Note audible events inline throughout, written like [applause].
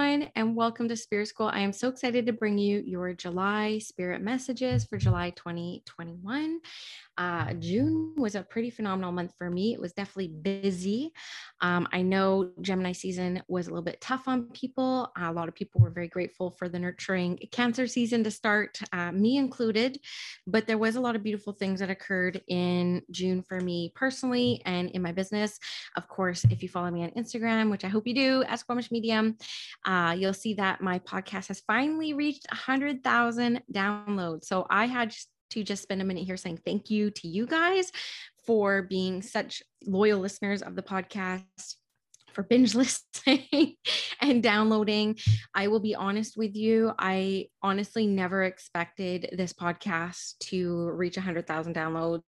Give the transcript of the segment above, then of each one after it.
Everyone, and welcome to Spirit School. I am so excited to bring you your July spirit messages for July 2021. Uh, June was a pretty phenomenal month for me. It was definitely busy. Um, I know Gemini season was a little bit tough on people. a lot of people were very grateful for the nurturing Cancer season to start, uh, me included. But there was a lot of beautiful things that occurred in June for me personally and in my business. Of course, if you follow me on Instagram, which I hope you do, at Squamish Medium, uh, you'll see that my podcast has finally reached 100,000 downloads. So I had to just spend a minute here saying thank you to you guys for being such loyal listeners of the podcast for binge [laughs] listening and downloading. I will be honest with you. I honestly never expected this podcast to reach 100,000 downloads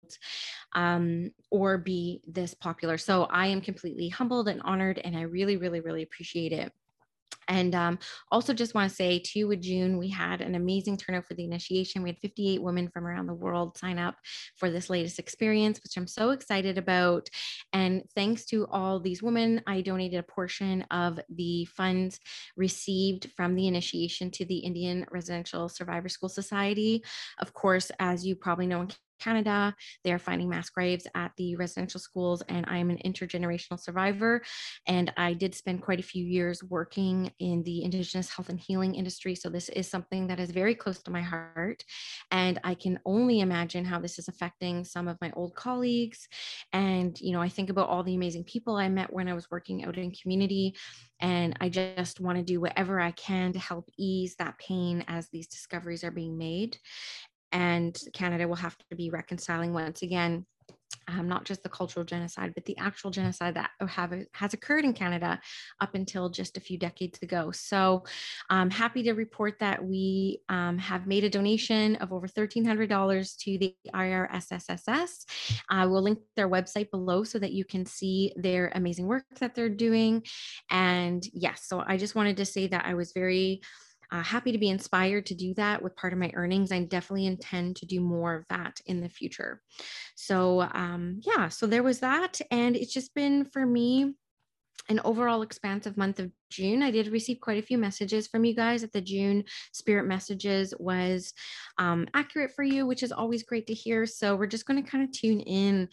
um, or be this popular. So I am completely humbled and honored, and I really, really, really appreciate it. And um, also, just want to say, too, with June, we had an amazing turnout for the initiation. We had 58 women from around the world sign up for this latest experience, which I'm so excited about. And thanks to all these women, I donated a portion of the funds received from the initiation to the Indian Residential Survivor School Society. Of course, as you probably know, in Canada. They are finding mass graves at the residential schools, and I am an intergenerational survivor. And I did spend quite a few years working in the Indigenous health and healing industry. So this is something that is very close to my heart. And I can only imagine how this is affecting some of my old colleagues. And, you know, I think about all the amazing people I met when I was working out in community. And I just want to do whatever I can to help ease that pain as these discoveries are being made and Canada will have to be reconciling once again um, not just the cultural genocide, but the actual genocide that have, has occurred in Canada up until just a few decades ago. So I'm happy to report that we um, have made a donation of over $1,300 to the IRSSSS. I will link their website below so that you can see their amazing work that they're doing. And yes, so I just wanted to say that I was very uh, happy to be inspired to do that with part of my earnings. I definitely intend to do more of that in the future. So, um, yeah, so there was that. And it's just been for me an overall expansive month of June. I did receive quite a few messages from you guys that the June spirit messages was um, accurate for you, which is always great to hear. So we're just going to kind of tune in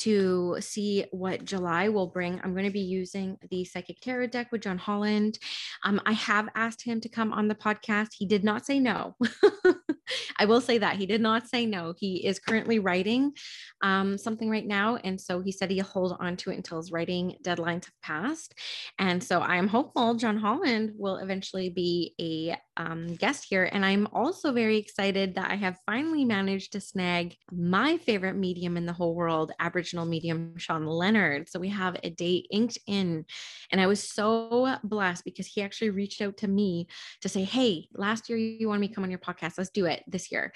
to see what July will bring. I'm going to be using the Psychic Tarot deck with John Holland. Um, I have asked him to come on the podcast. He did not say no. [laughs] I will say that he did not say no. He is currently writing um, something right now. And so he said he'll hold on to it until his writing deadlines have passed. And so I'm hopeful John Holland will eventually be a um, guest here. And I'm also very excited that I have finally managed to snag my favorite medium in the whole world, Aboriginal medium Sean Leonard. So we have a date inked in. And I was so blessed because he actually reached out to me to say, Hey, last year you wanted me to come on your podcast. Let's do it this year.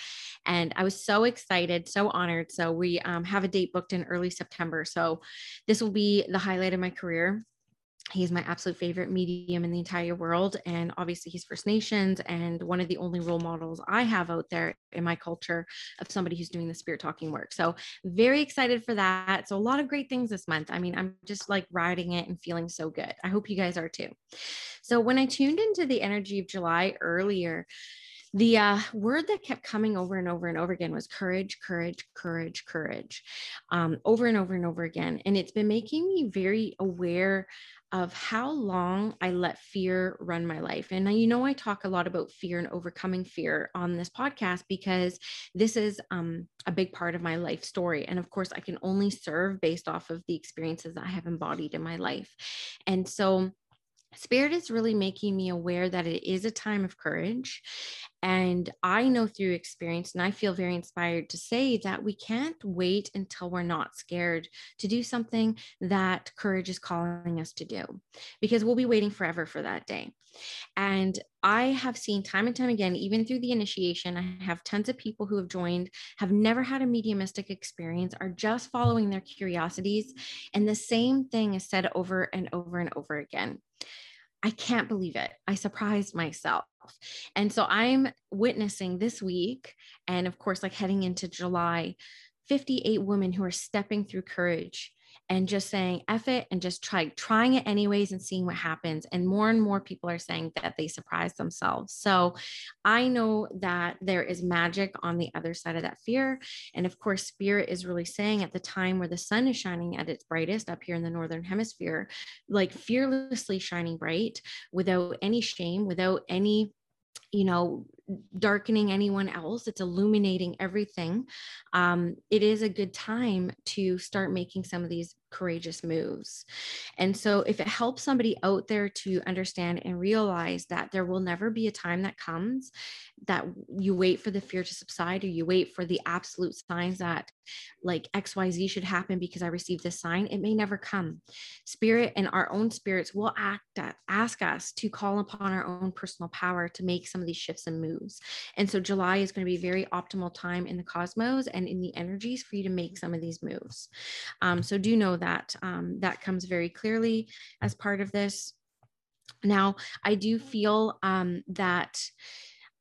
And I was so excited, so honored. So we um, have a date booked in early September. So this will be the highlight of my career he's my absolute favorite medium in the entire world and obviously he's first nations and one of the only role models i have out there in my culture of somebody who's doing the spirit talking work. So very excited for that. So a lot of great things this month. I mean i'm just like riding it and feeling so good. I hope you guys are too. So when i tuned into the energy of july earlier the uh, word that kept coming over and over and over again was courage, courage, courage, courage, um, over and over and over again. And it's been making me very aware of how long I let fear run my life. And you know, I talk a lot about fear and overcoming fear on this podcast because this is um, a big part of my life story. And of course, I can only serve based off of the experiences that I have embodied in my life. And so, Spirit is really making me aware that it is a time of courage. And I know through experience, and I feel very inspired to say that we can't wait until we're not scared to do something that courage is calling us to do, because we'll be waiting forever for that day. And I have seen time and time again, even through the initiation, I have tons of people who have joined, have never had a mediumistic experience, are just following their curiosities. And the same thing is said over and over and over again. I can't believe it. I surprised myself. And so I'm witnessing this week, and of course, like heading into July, 58 women who are stepping through courage and just saying F it and just try trying it anyways and seeing what happens. And more and more people are saying that they surprise themselves. So I know that there is magic on the other side of that fear. And of course, spirit is really saying at the time where the sun is shining at its brightest up here in the northern hemisphere, like fearlessly shining bright without any shame, without any you know darkening anyone else. It's illuminating everything. Um, it is a good time to start making some of these courageous moves. And so if it helps somebody out there to understand and realize that there will never be a time that comes that you wait for the fear to subside or you wait for the absolute signs that like xyz should happen because i received this sign it may never come. Spirit and our own spirits will act ask us to call upon our own personal power to make some of these shifts and moves moves. And so July is going to be very optimal time in the cosmos and in the energies for you to make some of these moves. Um, so do know that um, that comes very clearly as part of this. Now, I do feel um, that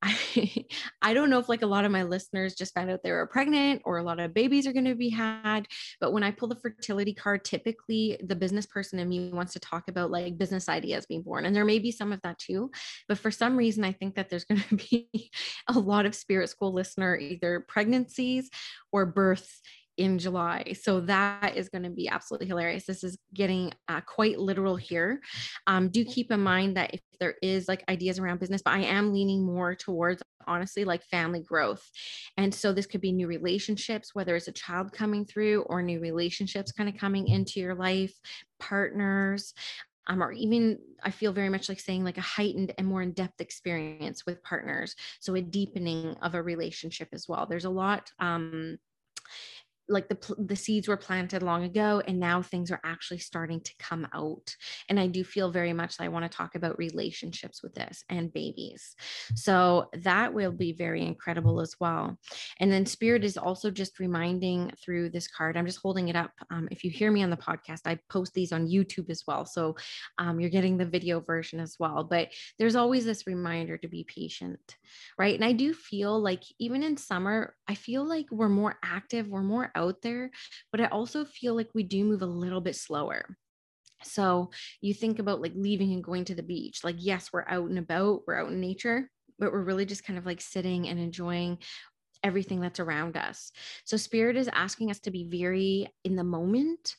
[laughs] I, don't know if like a lot of my listeners just found out they were pregnant or a lot of babies are going to be had. But when I pull the fertility card, typically the business person in me wants to talk about like business ideas being born. And there may be some of that too. But for some reason, I think that there's [laughs] going to be a lot of spirit school listener, either pregnancies or births in July. So that is going to be absolutely hilarious. This is getting uh, quite literal here. Um, do keep in mind that if there is like ideas around business, but I am leaning more towards honestly like family growth. And so this could be new relationships, whether it's a child coming through or new relationships kind of coming into your life, partners. Um, or even I feel very much like saying like a heightened and more in-depth experience with partners. So a deepening of a relationship as well. There's a lot um, like the the seeds were planted long ago and now things are actually starting to come out and i do feel very much that i want to talk about relationships with this and babies. So that will be very incredible as well. And then spirit is also just reminding through this card i'm just holding it up um, if you hear me on the podcast i post these on youtube as well so um, you're getting the video version as well but there's always this reminder to be patient right? And i do feel like even in summer i feel like we're more active we're more out there, but I also feel like we do move a little bit slower. So you think about like leaving and going to the beach. Like, yes, we're out and about, we're out in nature, but we're really just kind of like sitting and enjoying everything that's around us. So, Spirit is asking us to be very in the moment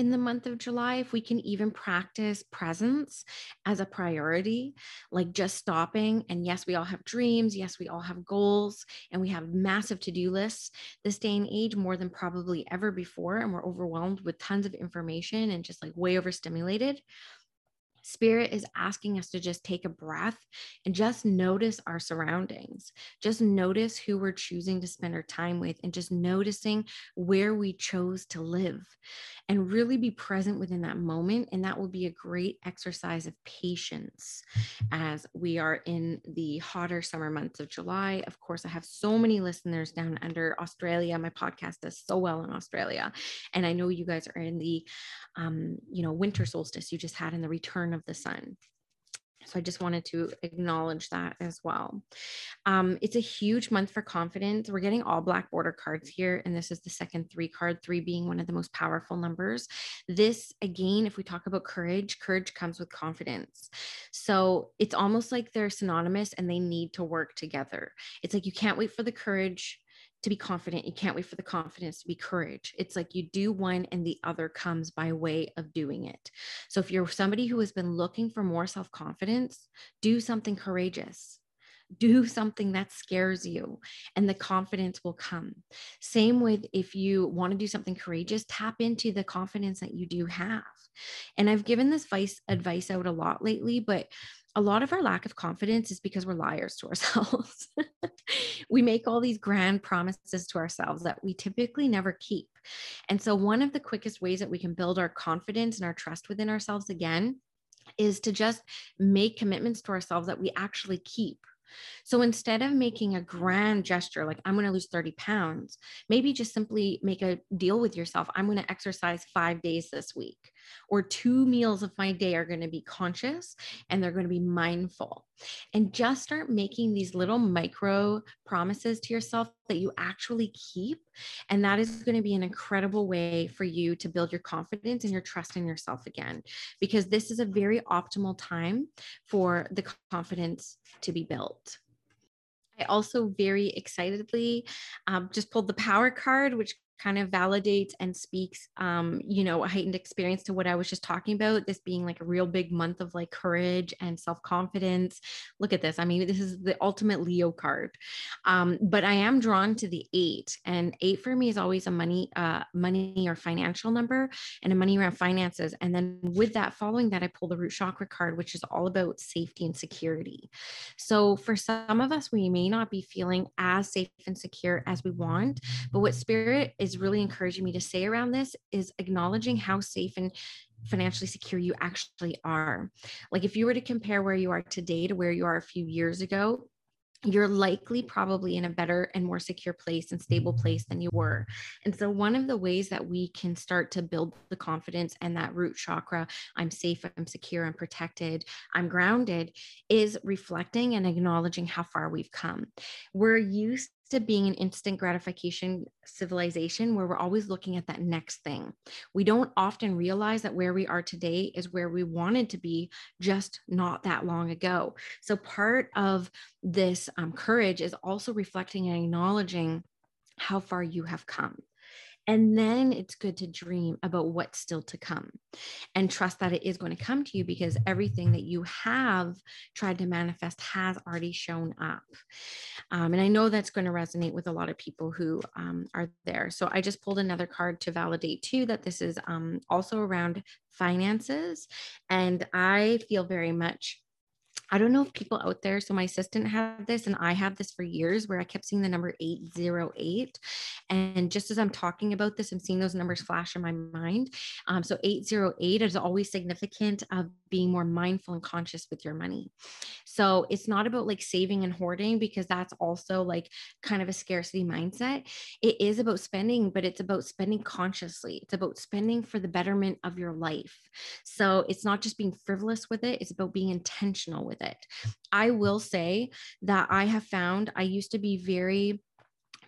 in the month of July, if we can even practice presence as a priority, like just stopping. And yes, we all have dreams. Yes, we all have goals and we have massive to do lists this day and age more than probably ever before. And we're overwhelmed with tons of information and just like way overstimulated. Spirit is asking us to just take a breath and just notice our surroundings. Just notice who we're choosing to spend our time with and just noticing where we chose to live and really be present within that moment. And that will be a great exercise of patience as we are in the hotter summer months of July. Of course, I have so many listeners down under Australia. My podcast does so well in Australia. And I know you guys are in the, um, you know, winter solstice you just had in the return of the sun. So I just wanted to acknowledge that as well. Um, it's a huge month for confidence. We're getting all black border cards here, and this is the second three card, three being one of the most powerful numbers. This, again, if we talk about courage, courage comes with confidence. So it's almost like they're synonymous and they need to work together. It's like you can't wait for the courage to be confident. You can't wait for the confidence to be courage. It's like you do one and the other comes by way of doing it. So if you're somebody who has been looking for more self confidence, do something courageous. do something that scares you and the confidence will come. Same with if you want to do something courageous, tap into the confidence that you do have. And I've given this vice advice out a lot lately, but a lot of our lack of confidence is because we're liars to [laughs] ourselves. we make all these grand promises to ourselves that we typically never keep. And so, one of the quickest ways that we can build our confidence and our trust within ourselves again is to just make commitments to ourselves that we actually keep. So instead of making a grand gesture like I'm going to lose 30 pounds, maybe just simply make a deal with yourself. I'm going to exercise five days this week or two meals of my day are going to be conscious and they're going to be mindful. And just start making these little micro promises to yourself that you actually keep. And that is going to be an incredible way for you to build your confidence and your trust in yourself again, because this is a very optimal time for the confidence to be built. I also very excitedly um, just pulled the power card, which kind of validates and speaks um, you know a heightened experience to what i was just talking about this being like a real big month of like courage and self-confidence. Look at this i mean this is the ultimate leo card. Um, but i am drawn to the eight and eight for me is always a money uh, money or financial number and a money around finances. And then with that following that i pull the root chakra card which is all about safety and security. So for some of us we may not be feeling as safe and secure as we want but what spirit is is really encouraging me to say around this is acknowledging how safe and financially secure you actually are. Like if you were to compare where you are today to where you are a few years ago, you're likely probably in a better and more secure place and stable place than you were. And so, one of the ways that we can start to build the confidence and that root chakra I'm safe, I'm secure, I'm protected, I'm grounded is reflecting and acknowledging how far we've come. We're used to being an instant gratification civilization where we're always looking at that next thing. We don't often realize that where we are today is where we wanted to be just not that long ago. So, part of this um, courage is also reflecting and acknowledging how far you have come. And then it's good to dream about what's still to come and trust that it is going to come to you because everything that you have tried to manifest has already shown up. Um, and I know that's going to resonate with a lot of people who um, are there. So I just pulled another card to validate too that this is um, also around finances. And I feel very much I don't know if people out there, so my assistant had this and I have this for years where I kept seeing the number 808. And just as I'm talking about this, I'm seeing those numbers flash in my mind. Um, so 808 is always significant of being more mindful and conscious with your money. So it's not about like saving and hoarding because that's also like kind of a scarcity mindset. It is about spending, but it's about spending consciously. It's about spending for the betterment of your life. So it's not just being frivolous with it, it's about being intentional with it. I will say that I have found I used to be very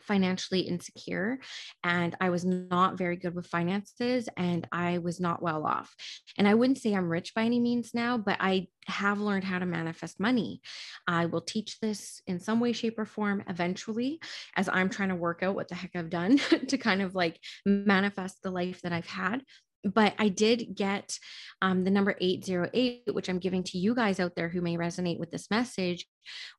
financially insecure and I was not very good with finances and I was not well off. And I wouldn't say I'm rich by any means now, but I have learned how to manifest money. I will teach this in some way, shape, or form eventually as I'm trying to work out what the heck I've done [laughs] to kind of like manifest the life that I've had but I did get um, the number 808, which I'm giving to you guys out there who may resonate with this message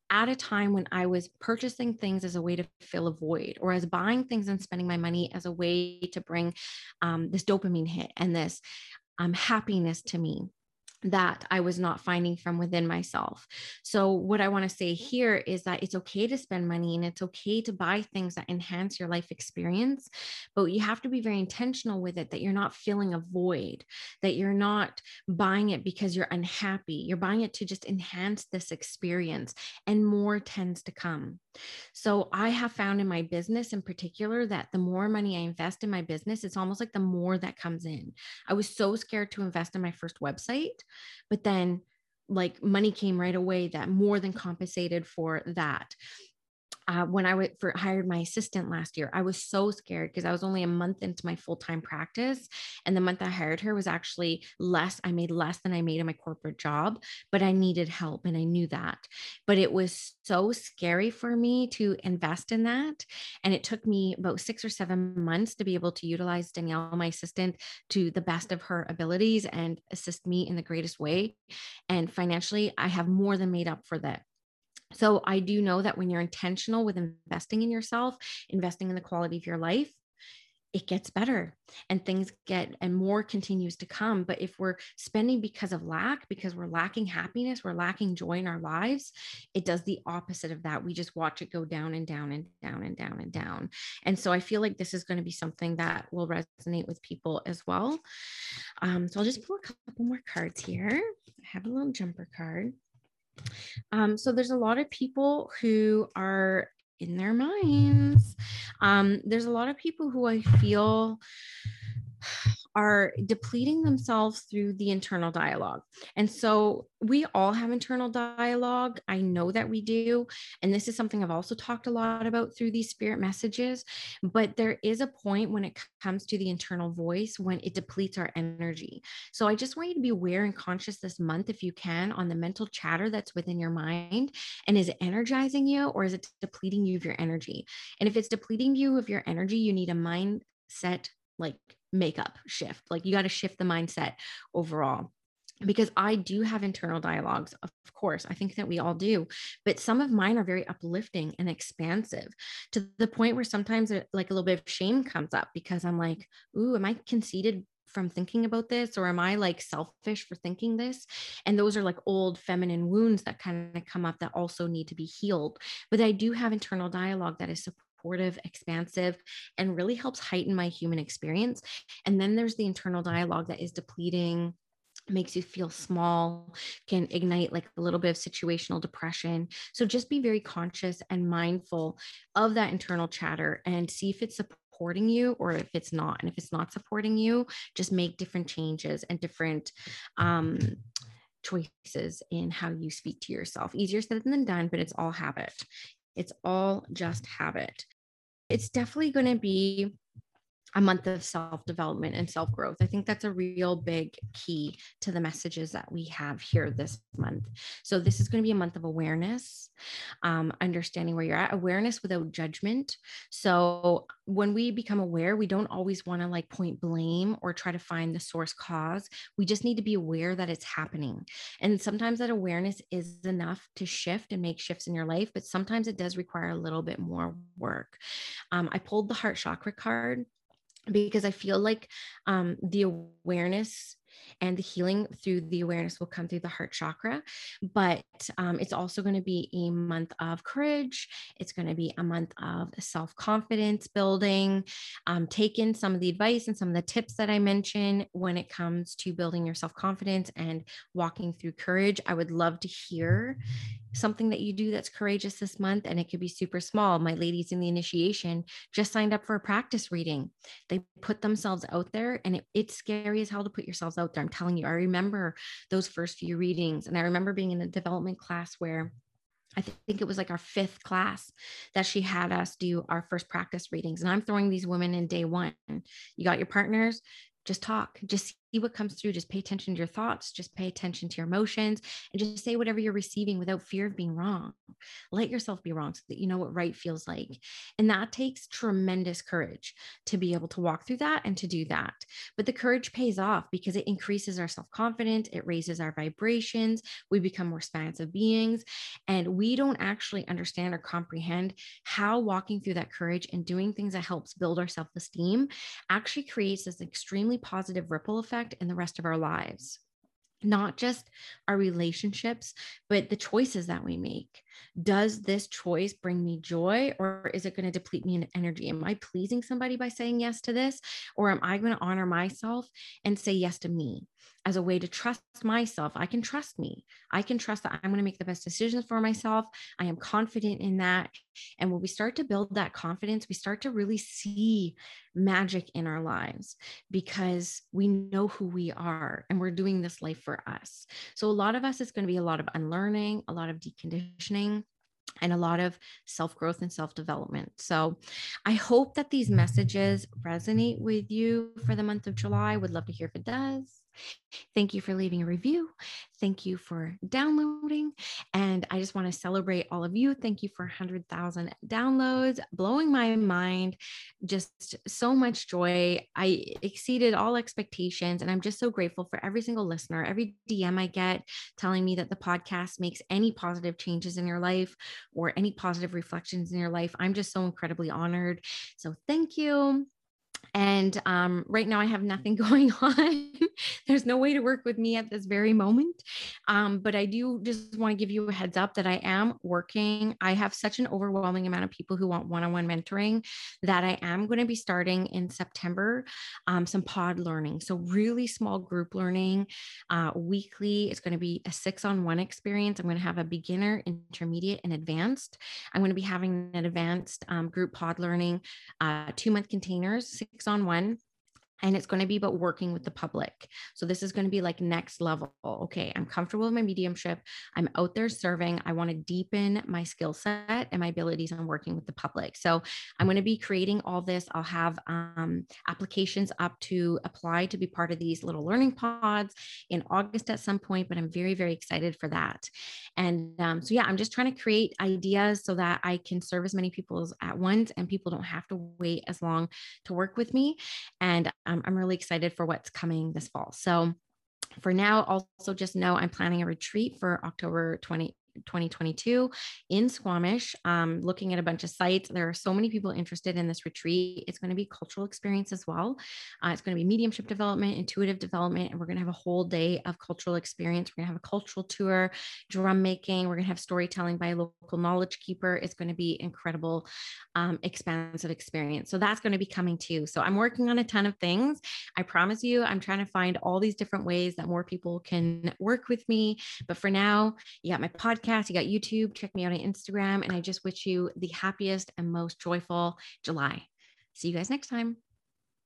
at a time when I was purchasing things as a way to fill a void, or as buying things and spending my money as a way to bring um, this dopamine hit and this um, happiness to me that I was not finding from within myself. So, what I want to say here is that it's okay to spend money and it's okay to buy things that enhance your life experience, but you have to be very intentional with it that you're not feeling a void, that you're not buying it because you're unhappy. You're buying it to just enhance this experience, and more tends to come. So, I have found in my business in particular that the more money I invest in my business, it's almost like the more that comes in. I was so scared to invest in my first website but then like money came right away that more than compensated for that uh, when I w- for, hired my assistant last year, I was so scared because I was only a month into my full time practice. And the month I hired her was actually less. I made less than I made in my corporate job, but I needed help and I knew that. But it was so scary for me to invest in that. And it took me about six or seven months to be able to utilize Danielle, my assistant, to the best of her abilities and assist me in the greatest way. And financially, I have more than made up for that So I do know that when you're intentional with investing in yourself, investing in the quality of your life, it gets better and things get and more continues to come. But if we're spending because of lack because we're lacking happiness we're lacking joy in our lives it does the opposite of that. We just watch it go down and down and down and down and down. And so i feel like this is going to be something that will resonate with people as well. Um, so i'll just pull a couple more cards here. I have a little jumper card um, so there's a lot of people who are in their minds. Um, there's a lot of people who I feel are depleting themselves through the internal dialogue. And so we all have internal dialogue. I know that we do. And this is something I've also talked a lot about through these spirit messages. But there is a point when it comes to the internal voice when it depletes our energy. So I just want you to be aware and conscious this month, if you can, on the mental chatter that's within your mind. And is it energizing you or is it depleting you of your energy? And if it's depleting you of your energy, you need a mindset like makeup shift. Like you got to shift the mindset overall because I do have internal dialogues, of course. I think that we all do, but some of mine are very uplifting and expansive to the point where sometimes like a little bit of shame comes up because I'm like, ooh, am I conceited from thinking about this or am I like selfish for thinking this? And those are like old feminine wounds that kind of come up that also need to be healed. But I do have internal dialogue that is supportive, expansive, and really helps heighten my human experience. And then there's the internal dialogue that is depleting makes you feel small, can ignite like a little bit of situational depression. So just be very conscious and mindful of that internal chatter and see if it's supporting you or if it's not. And if it's not supporting you, just make different changes and different um, choices in how you speak to yourself. Easier said than done, but it's all habit. It's all just habit it's definitely going to be a month of self development and self growth. I think that's a real big key to the messages that we have here this month. So, this is going to be a month of awareness, um, understanding where you're at, awareness without judgment. So, when we become aware, we don't always want to like point blame or try to find the source cause. We just need to be aware that it's happening. And sometimes that awareness is enough to shift and make shifts in your life, but sometimes it does require a little bit more work. Um, I pulled the heart chakra card because I feel like um, the awareness and the healing through the awareness will come through the heart chakra. But um, it's also going to be a month of courage. It's going to be a month of self confidence building. Um, take in some of the advice and some of the tips that I mentioned when it comes to building your self confidence and walking through courage. I would love to hear something that you do that's courageous this month and it could be super small my ladies in the initiation just signed up for a practice reading they put themselves out there and it, it's scary as hell to put yourselves out there i'm telling you i remember those first few readings and i remember being in a development class where I think it was like our fifth class that she had us do our first practice readings. And I'm throwing these women in day one. You got your partners, just talk, just see what comes through. Just pay attention to your thoughts, just pay attention to your emotions, and just say whatever you're receiving without fear of being wrong. Let yourself be wrong so that you know what right feels like. And that takes tremendous courage to be able to walk through that and to do that. But the courage pays off because it increases our self confidence, it raises our vibrations, we become more expansive beings. And we don't actually understand or comprehend how walking through that courage and doing things that helps build our self esteem actually creates this extremely positive ripple effect in the rest of our lives not just our relationships, but the choices that we make. Does this choice bring me joy or is it going to deplete me in energy? Am I pleasing somebody by saying yes to this? Or am I going to honor myself and say yes to me? as a way to trust myself. I can trust me. I can trust that I'm going to make the best decisions for myself. I am confident in that. And when we start to build that confidence, we start to really see magic in our lives because we know who we are and we're doing this life for us. So, a lot of us, it's going to be a lot of unlearning, a lot of deconditioning and a lot of self growth and self development. So, I hope that these messages resonate with you for the month of July. Would love to hear if it does. Thank you for leaving a review. Thank you for downloading. And I just want to celebrate all of you. Thank you for 100,000 downloads, blowing my mind. Just so much joy. I exceeded all expectations. And I'm just so grateful for every single listener, every DM I get telling me that the podcast makes any positive changes in your life or any positive reflections in your life. I'm just so incredibly honored. So thank you. And um, right now, I have nothing [laughs] going on. There's no way to work with me at this very moment. Um, but I do just want to give you a heads up that I am working. I have such an overwhelming amount of people who want one on one mentoring that I am going to be starting in September um, some pod learning. So, really small group learning uh, weekly. It's going to be a six on one experience. I'm going to have a beginner, intermediate, and advanced. I'm going to be having an advanced um, group pod learning, uh, two month containers on one and it's going to be about working with the public. So this is going to be like next level. Okay, I'm comfortable with my mediumship. I'm out there serving. I want to deepen my skill set and my abilities on working with the public. So I'm going to be creating all this. I'll have um, applications up to apply to be part of these little learning pods in August at some point, but I'm very, very excited for that. And um, so, yeah, I'm just trying to create ideas so that I can serve as many people at once and people don't have to wait as long to work with me. And I'm really excited for what's coming this fall. So for now, also just know I'm planning a retreat for October 20, 2022 in Squamish, um, looking at a bunch of sites. There are so many people interested in this retreat. It's going to be cultural experience as well. Uh, it's going to be mediumship development, intuitive development, and we're going to have a whole day of cultural experience. We're going to have a cultural tour, drum making. We're going to have storytelling by a local knowledge keeper. It's going to be incredible, um, expansive experience. So that's going to be coming too. So I'm working on a ton of things. I promise you, I'm trying to find all these different ways that more people can work with me. But for now, you got my podcast podcast, you got YouTube. Check me out on Instagram. And I just wish you the happiest and most joyful July. See you guys next time.